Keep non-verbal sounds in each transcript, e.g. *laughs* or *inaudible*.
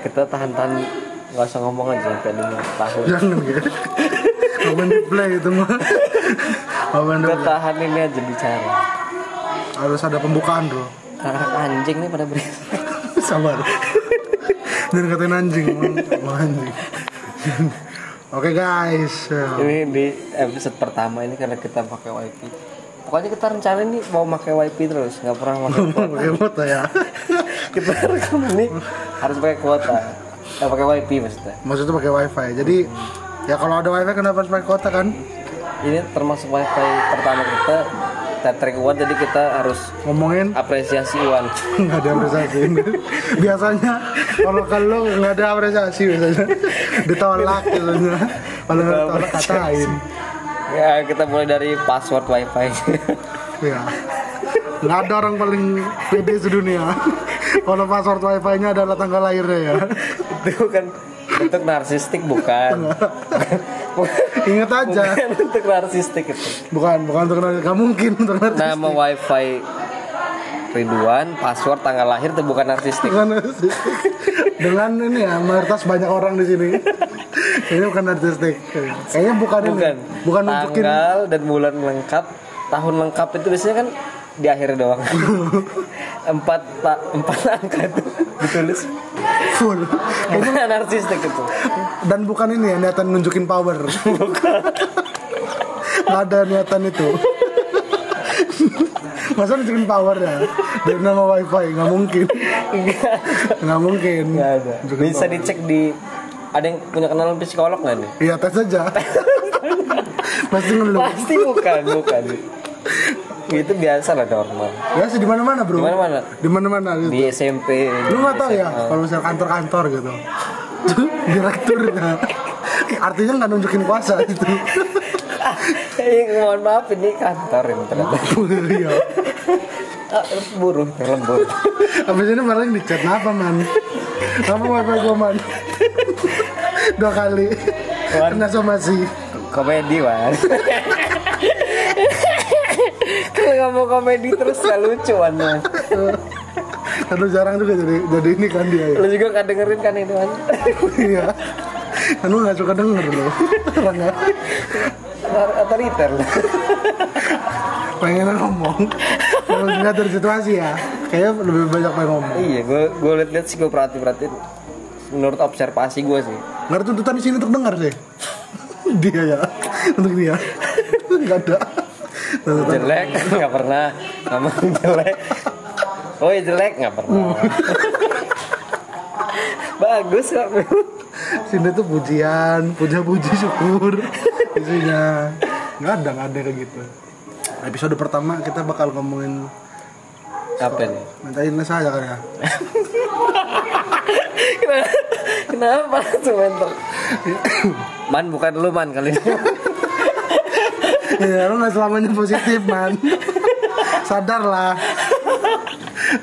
kita tahan-tahan nggak usah ngomong aja sampai lima tahun. Jangan gitu kapan di play itu mah kapan di kita tahan ini aja bicara. Harus ada pembukaan bro. Anak anjing nih pada berisik *laughs* sabar. Dan katain anjing emang anjing. Oke guys. Ya. ini di episode pertama ini karena kita pakai wifi pokoknya kita rencana nih mau pakai wifi terus nggak pernah pakai foto ya. *laughs* Kita rekam ini harus pakai kuota. Nggak pakai wifi maksudnya. Maksudnya pakai wifi. Jadi ya kalau ada wifi kenapa harus pakai kota kan? Ini termasuk wifi pertama kita Tetrek Uwan jadi kita harus ngomongin? apresiasi Uwan *laughs* nggak ada apresiasi. *laughs* Biasanya kalau kalau nggak ada apresiasi biasanya. Ditolak biasanya. Kalau nggak ditolak katain. Ya kita mulai dari password wifi. Ya nggak ada orang paling pede sedunia kalau password wifi nya adalah tanggal lahirnya ya. Itu kan untuk narsistik bukan. *laughs* Ingat aja. Bukan untuk narsistik itu. Bukan bukan untuk nanti nggak mungkin untuk nanti nama wifi Ridwan password tanggal lahir itu bukan narsistik. Bukan narcissistic. dengan ini ya mayoritas banyak orang di sini. Kayaknya bukan artistik kayaknya bukan, bukan. Ini bukan nunjukin. Tanggal dan bulan lengkap tahun lengkap itu biasanya kan di akhir doang *laughs* empat ta- empat angka itu. Ditulis. Full. Bukan narsistik itu. Dan bukan ini ya niatan nunjukin power. Nggak ada niatan itu. Masa nunjukin power ya? Dari nama wifi nggak mungkin. Enggak nggak mungkin. Nggak ada. Nunjukin bisa power. dicek di ada yang punya kenalan psikolog nggak nih? Iya tes aja. *laughs* Pasti ngeluh. Pasti bukan bukan itu biasa lah normal. Ya sih di mana mana bro. Di mana-mana? di mana mana gitu. Di SMP lu nggak tahu ya kalau misalnya kantor-kantor gitu. *laughs* Direkturnya. Artinya nggak nunjukin kuasa gitu. Eh, *laughs* mohon maaf ini kantor ini ternyata. Iya. Ah, buruh terlembur Abis ini malah di chat apa man? Apa wifi gua man? Dua kali. Kena somasi. Komedi wan *laughs* kalau *laughs* ngomong komedi terus gak lucu wan. *laughs* Aduh jarang juga jadi jadi ini kan dia ya. Lu juga gak dengerin kan itu wan? *laughs* Iya. Kan lu gak suka denger lo Orangnya. Otoriter pengen ngomong. Kalau nggak dari situasi ya Kayaknya lebih banyak pengen ngomong. Iya gue gue liat-liat sih gue perhati perhatiin menurut observasi gue sih. Nggak tuntutan di sini untuk dengar sih. Dia ya. Untuk dia. Nggak ada. Jelek nggak pernah. Ngomong jelek. Oh iya jelek nggak pernah. Bagus kok Sini tuh pujian Puja-puji syukur. Isinya. Nggak ada, nggak ada kayak gitu. Episode pertama kita bakal ngomongin apa nih? Minta Ines aja kan ya. Kenapa? Kenapa? Langsung mentor man bukan lu man kali ini Ya lu gak selamanya positif man. Sadar lah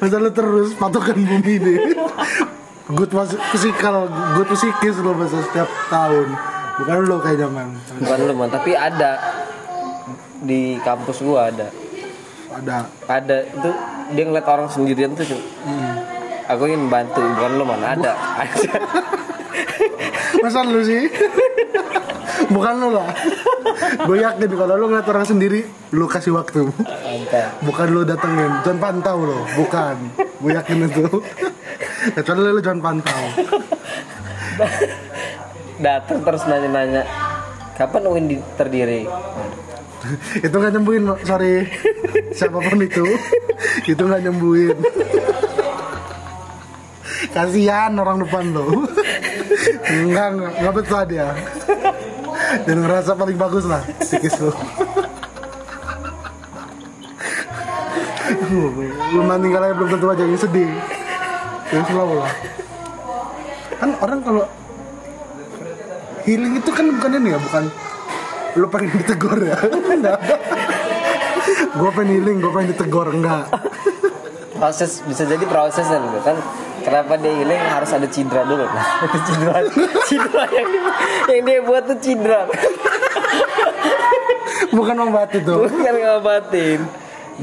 Masa lu terus patokan bumi nih Good physical, good psikis lu masa setiap tahun. Bukan lu kayak zaman bukan lu man. Tapi ada. Di kampus gua ada. Ada. Ada. Itu dia ngeliat orang sendirian tuh Cuk. aku ingin bantu. Bukan lu man. Ada ada. Masa lu sih? Bukan lu lah Gue yakin kalau lu ngeliat orang sendiri Lu kasih waktu. Bukan lu datengin. Jangan pantau lo Bukan. Gue yakin itu. Kecuali lu jangan pantau. Datang terus nanya-nanya kapan Uin di- terdiri? Itu nggak nyembuhin sorry. Siapa pun itu itu nggak nyembuhin. Kasihan orang depan lo enggak enggak enggak betah dia dan ngerasa paling bagus lah psikis lo lu nanti aja belum tentu aja yang sedih. Yang slow lah. Kan orang kalau healing itu kan bukan ini ya bukan lu pengen ditegur ya? Enggak. Gue pengen healing gue pengen ditegur enggak. Proses bisa jadi gitu kan kenapa dia healing harus ada cedera dulu *laughs* nah, itu cedera cedera yang, yang dia buat tuh cedera *laughs* bukan obat itu bukan ngobatin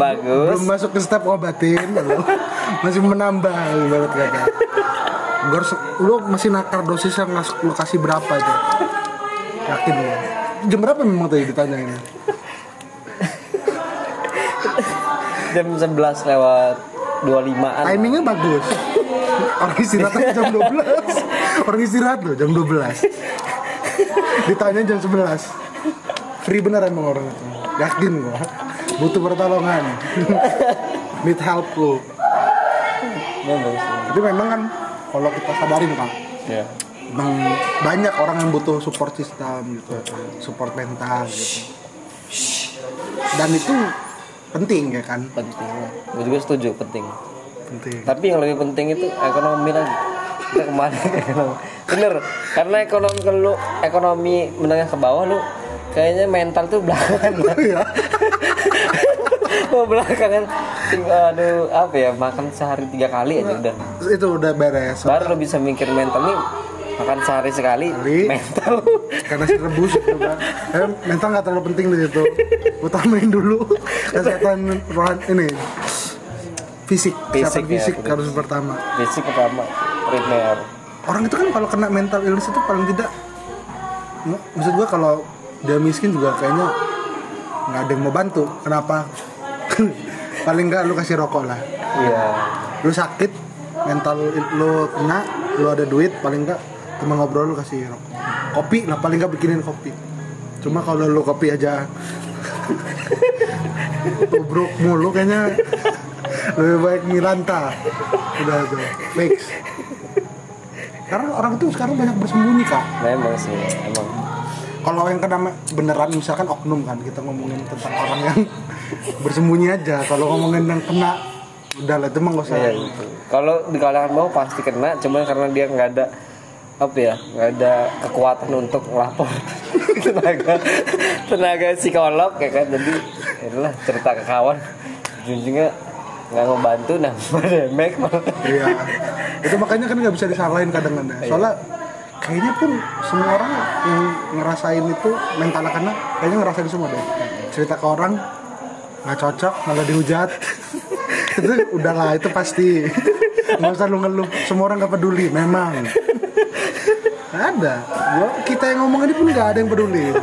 bagus belum masuk ke step obatin *laughs* masih menambah ibarat kata Gue harus, lu masih nakar dosis yang lu kasih berapa itu? Yakin lu? Jam berapa memang tadi ditanya ini? Jam 11 lewat 25an. Timingnya bagus. Orang istirahat aja jam 12. Orang istirahat loh jam 12. Ditanya jam 11. Free bener emang orang itu. Yakin gua. Butuh pertolongan. Need help lu. Tapi memang kan kalau kita sadarin kan Ya. Emang banyak orang yang butuh support system gitu, support mental gitu. Dan itu penting ya kan? Penting. Gue juga setuju penting. Penting. Tapi yang lebih penting itu ekonomi lagi. Kita ke mana ke *laughs* ekonomi? Bener. Karena ekonomi kalau lu ekonomi menengah ke bawah lu kayaknya mental tuh belakangan. Iya. *laughs* oh belakangan. Aduh apa ya makan sehari tiga kali aja udah. itu udah beres. Baru lu bisa mikir mental nih makan sehari sekali Sekali. mental. *laughs* Karena si rebus gitu kan. Eh, mental nggak terlalu penting di situ. Utamain dulu kesehatan rohan ini fisik, Fisik ya, fisik betul. harus pertama. Fisik pertama primer. Orang itu kan kalau kena mental illness itu paling tidak mak- maksud gua kalau dia miskin juga kayaknya nggak ada yang mau bantu. Kenapa? *laughs* paling nggak lu kasih rokok lah. Iya. Lu sakit, mental lu kena, lu ada duit, paling nggak teman ngobrol lu kasih rokok. Kopi lah paling nggak bikinin kopi. Cuma kalau lu kopi aja *laughs* tubruk mulu kayaknya lebih baik Milanta. Udah tuh fix. Karena orang itu sekarang banyak bersembunyi kak. Memang sih, emang. kalau yang kena beneran misalkan oknum kan kita ngomongin tentang orang yang bersembunyi aja. Kalau ngomongin yang kena udah lah itu mah nggak usah. Iya gitu. Kalau di kalangan bawah pasti kena, cuman karena dia nggak ada apa ya, nggak ada kekuatan untuk melapor *laughs* tenaga tenaga psikolog ya kan. Jadi itulah cerita ke kawan, ujung-ujungnya nggak ngebantu demek malah. iya. Itu makanya kan nggak bisa disalahin kadang-kadang. Soalnya kayaknya pun semua orang yang ngerasain itu mental karena kayaknya ngerasain semua deh. Cerita ke orang nggak cocok malah dihujat. *laughs* Itu udahlah itu pasti. Nggak usah lu ngeluh. Semua orang nggak peduli memang. Ada. Gua kita yang ngomong ini pun nggak ada yang peduli.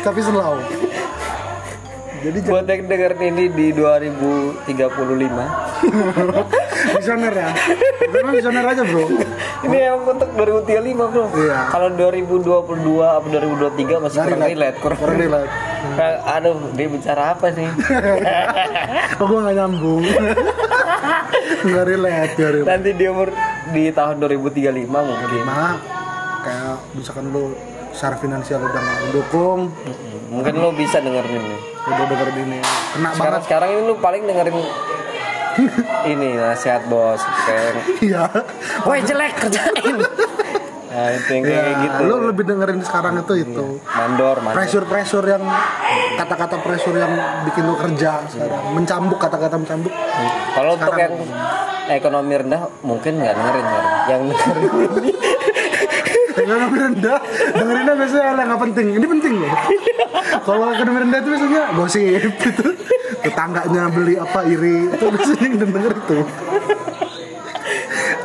Tapi slow jadi Buat yang dengerin ini di 2035 *laughs* visioner ya? Memang visioner aja bro. Ini emang untuk 2035 bro. Iya. Kalau 2022 atau 2023 masih kurang relate. Kurang, Kurang relate. Kayak, Aduh dia bicara apa sih? *laughs* Kok gue nggak nyambung? *laughs* Nggak relate relate. Nanti di umur di tahun 2035 mungkin. Nah kayak misalkan lu secara finansial udah nggak mendukung. Mungkin lo bisa dengerin ini udah dengerin ini. Kena Sekarang, banget. sekarang ini lu paling dengerin *laughs* Ini nasihat bos. Kayak iya. Woi jelek kerjain. Nah itu yang kayak Iya, gitu. lu lebih dengerin sekarang itu itu. Mandor, mandor. Pressure pressure yang kata-kata pressure yang bikin lu kerja sekarang. Mencambuk kata-kata mencambuk. Kalau untuk yang ekonomi rendah mungkin nggak dengerin Yang dengerin ini ekonomi rendah dengerinnya biasanya hal yang nggak penting. Ini penting loh. Kalau ekonomi rendah itu biasanya gosip gitu. Tetangganya beli apa iri. Itu biasanya yang denger itu.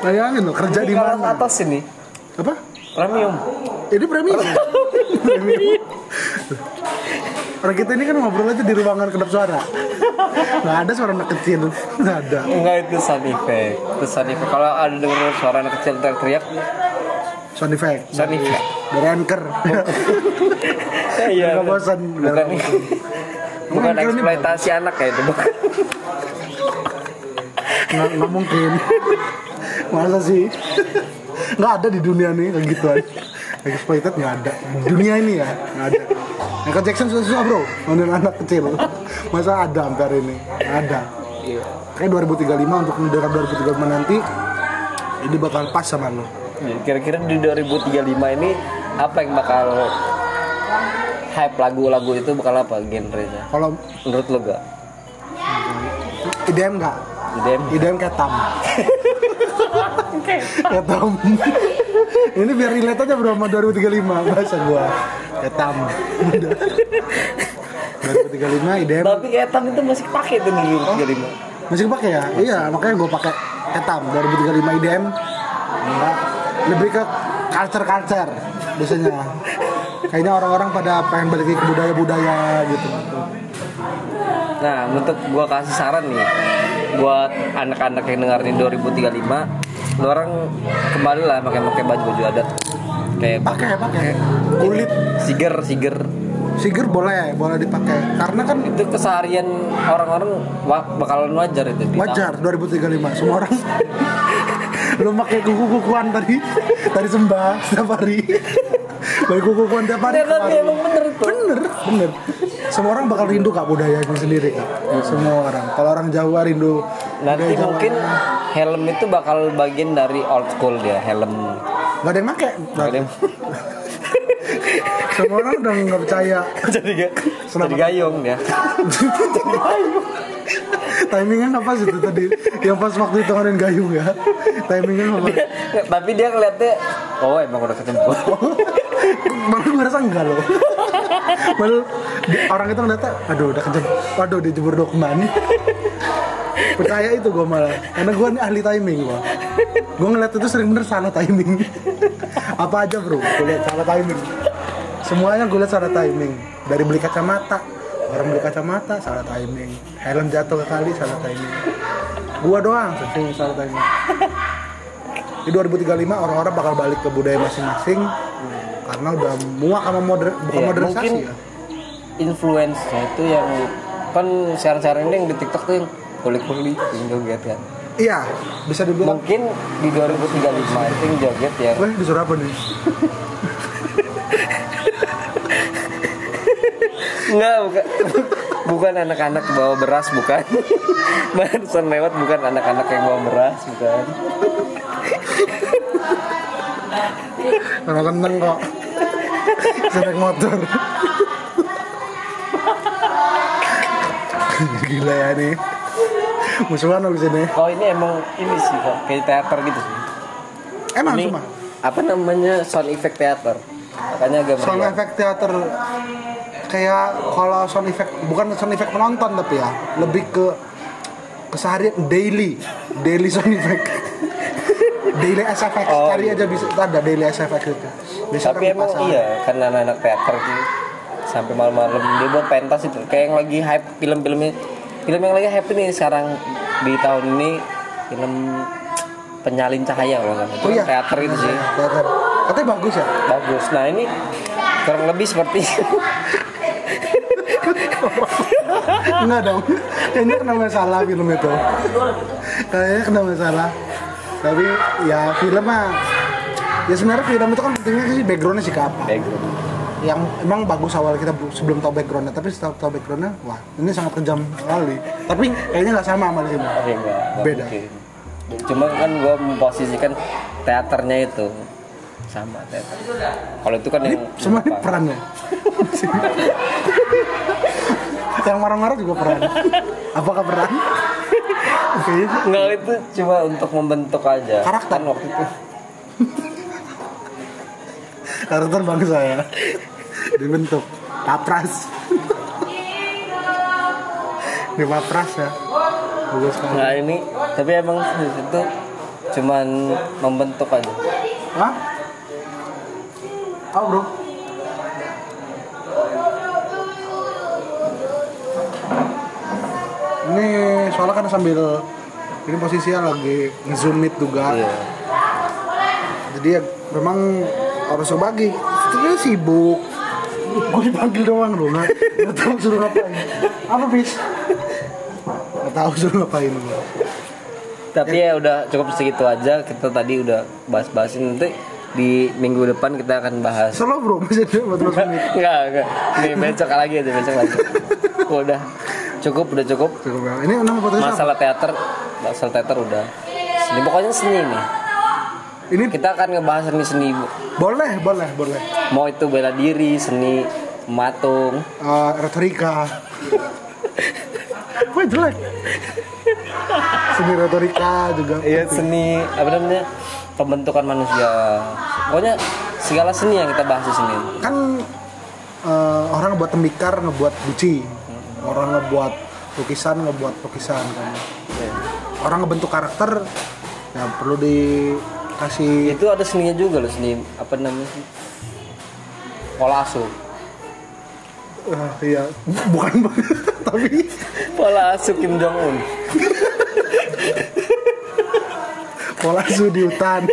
Bayangin loh kerja di mana? atas ini. Apa? Premium. Ini premium. *laughs* Premium. Orang kita ini kan ngobrol aja di ruangan kedap suara. Nggak ada suara anak kecil. Nggak ada. Enggak itu sound effect Itu sound effect Kalau ada denger suara anak kecil teriak-teriak sound effect Sound effect dari anchor. *laughs* Iya nggak bosan Bukan *laughs* Bukan eksploitasi anak ya itu *laughs* nggak nggak mungkin. Masa sih? Nggak ada di dunia nih kayak gituan exploited nggak ada. Dunia ini ya nggak ada. Michael Jackson susah susah bro. Nonton anak kecil. Masa ada hampir ini? Nggak ada kayak 2035 untuk mendengar 2035 nanti ini bakal pas sama lo Kira-kira di 2035 ini Apa yang bakal Hype lagu-lagu itu bakal apa genrenya? Kalau Menurut lo gak? IDM nggak IDM IDM kayak tam. *laughs* Kayak tam. Ini biar relate aja bro sama 2035 bahasa gua. Kayak tam. Udah. 2035 IDM Tapi Etam itu masih pakai tuh di 2035 masih kepake ya? Iya makanya gua pakai kayak tam. 2035 IDM enggak lebih ke culture culture biasanya. Kayaknya orang-orang pada pengen balik ke budaya budaya gitu. Nah, untuk gua kasih saran nih buat anak-anak yang dengerin 2035, lu orang kembali lah pakai pakai baju baju adat. Kayak pakai pakai. Kulit. Siger siger. Siger boleh boleh dipakai. Karena kan itu keseharian orang-orang bakalan wajar itu wajar 2035 semua orang lu pakai kuku-kukuan tadi. Tadi sembah setiap hari. Pakai kuku-kukuan tiap hari. Bener, tapi emang bener itu. bener bener. Semua orang bakal rindu kak budayanya sendiri kak. Semua orang. Kalau orang Jawa rindu Nanti budaya Jawa. mungkin helm itu bakal bagian dari old school dia, helm. nggak ada yang pakai. Jadi semua orang udah nggak percaya. *laughs* Jadi jadi gayung dia. Timingnya apa sih itu tadi. Yang pas waktu itu ngadain gayung ya. Timingnya apa Tapi dia ngeliatnya, oh emang udah ketemu. malah gue rasa enggak loh. Malah orang itu ngeliatnya aduh udah kejam waduh dijebur dokumen percaya itu gue malah. Karena gue nih ahli timing gue gue ngeliat itu sering bener salah timing. Apa aja bro? Gue liat salah timing. Semuanya gue liat salah timing. Dari beli kacamata orang beli kacamata salah timing helm jatuh ke kali salah timing gue doang sering salah timing di 2035 orang-orang bakal balik ke budaya masing-masing karena udah muak sama moder bukan Iya, modernisasi mungkin ya influence-nya itu yang kan sekarang-sekarang ini yang di TikTok tuh yang kulit-kulit yang joget kan. iya bisa dibilang Mungkin di 2035 itu yang joget ya. Weh disuruh apa nih? *laughs* Enggak, bukan. *laughs* Bukan anak-anak bawa beras, bukan. *laughs* Barusan lewat bukan anak-anak yang bawa beras, bukan. Karena tenang kok naik motor *laughs* Gila ya nih Musuhan abis ini Oh ini emang ini sih kok kayak teater gitu sih. Emang ini cuma apa namanya sound effect teater. Makanya agak Sound effect teater Kayak kalau sound effect Bukan sound effect penonton tapi ya Lebih ke Keseharian daily Daily sound effect. *laughs* Daily SFX Oh, Cari iya. aja bisa ada daily SFX itu. Bisa Tapi emang iya karena anak-anak teater sih sampai malam-malam dia buat pentas itu. Kayak yang lagi hype film-filmnya film yang lagi hype ini sekarang di tahun ini film penyalin cahaya kalau nggak salah. Itu Oh iya. Teater itu sih. Teater. Katanya bagus ya? Bagus. Nah ini kurang lebih seperti *laughs* Enggak dong. Kayaknya kena masalah film itu. Kayaknya kena masalah. Tapi ya film mah ya sebenarnya film itu kan pentingnya sih backgroundnya sih apa background yang emang bagus awal kita sebelum tahu backgroundnya tapi setelah tahu backgroundnya wah ini sangat kejam sekali tapi kayaknya nggak sama sama di sini Ya, enggak, enggak Beda. mungkin. cuma kan gue memposisikan teaternya itu sama teater kalau itu kan yang semua ini apa? Ya yang marah-marah juga peran apakah peran Enggak itu cuma untuk membentuk aja. Karakter. kan waktu itu. Karakter bangsa ya. Dibentuk. Papras. Di papras ya. Bagus sekali. Nah ini tapi emang itu cuman membentuk aja. Hah? Oh bro ini soalnya kan sambil ini posisinya lagi meet juga Iya. jadi ya memang harus berbagi dia sibuk gue dipanggil doang loh nggak nggak tahu suruh ngapain apa bis nggak tahu suruh ngapain. Tapi ya udah cukup segitu aja. Kita tadi udah bahas-bahasin nanti di minggu depan kita akan bahas. solo bro masih ada buat terus menit Enggak, *laughs* enggak. Nih besok lagi aja besok lagi. *laughs* udah cukup, udah cukup. cukup ya ini nama podcast apa? Masalah teater, masalah teater udah. Seni pokoknya seni nih. ini Kita akan ngebahas seni-seni. boleh boleh boleh Mau itu bela diri, seni matung. Eh, retorika Wah jelek seni retorika juga Iya seni apa namanya pembentukan manusia. Pokoknya segala seni yang kita bahas di sini. kan eh, orang ngebuat tembikar ngebuat guci orang ngebuat lukisan ngebuat lukisan kan. Orang ngebentuk karakter ya perlu di kasih itu ada seninya juga loh seni apa namanya sih? Pola asuh ah, iya. *laughs* Bukan *laughs* tapi pola asuh Kim Jong Un pola asuh di hutan.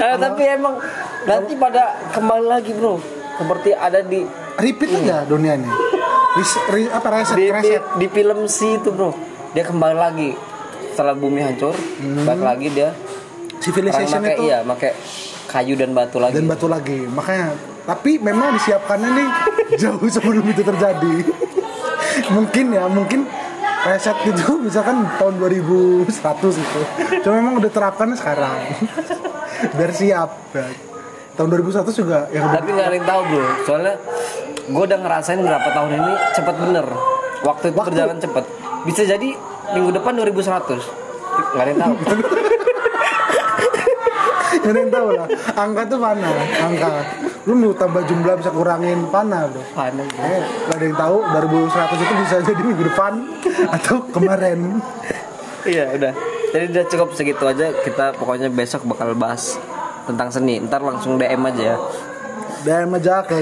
Eh, *laughs* tapi emang nanti pada kembali lagi bro. Seperti ada di repeat aja dunia ini Apa reset di, di, reset. di film si itu bro. Dia kembali lagi. Setelah bumi hancur balik lagi dia. Civilization itu iya pakai kayu dan batu lagi. Dan batu lagi. Makanya tapi memang disiapkannya nih *laughs* jauh sebelum itu terjadi. *laughs* Mungkin ya mungkin reset itu *laughs* misalkan tahun 2100 itu cuma memang udah terapkan sekarang. Biar siap ya. tahun 2001 juga udah tapi nggak ada yang tahu bro. Soalnya gue udah ngerasain berapa tahun ini cepet bener. Waktu itu Waktu. berjalan cepet. Bisa jadi minggu depan 2100 nggak ada yang tahu. *laughs* Gak ada yang tahu lah. Angka tuh mana? Angka. Lu mau tambah jumlah bisa kurangin mana bro Panas, bro. Eh, gak ada yang tahu 2100 itu bisa jadi minggu depan atau kemarin. Iya udah. Jadi udah cukup segitu aja. Kita pokoknya besok bakal bahas tentang seni. Ntar langsung DM aja ya DM aja ke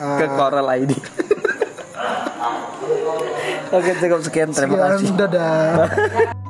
uh, ke Coral ID *laughs* Oke cukup sekian terima kasih. sekian, dadah *laughs*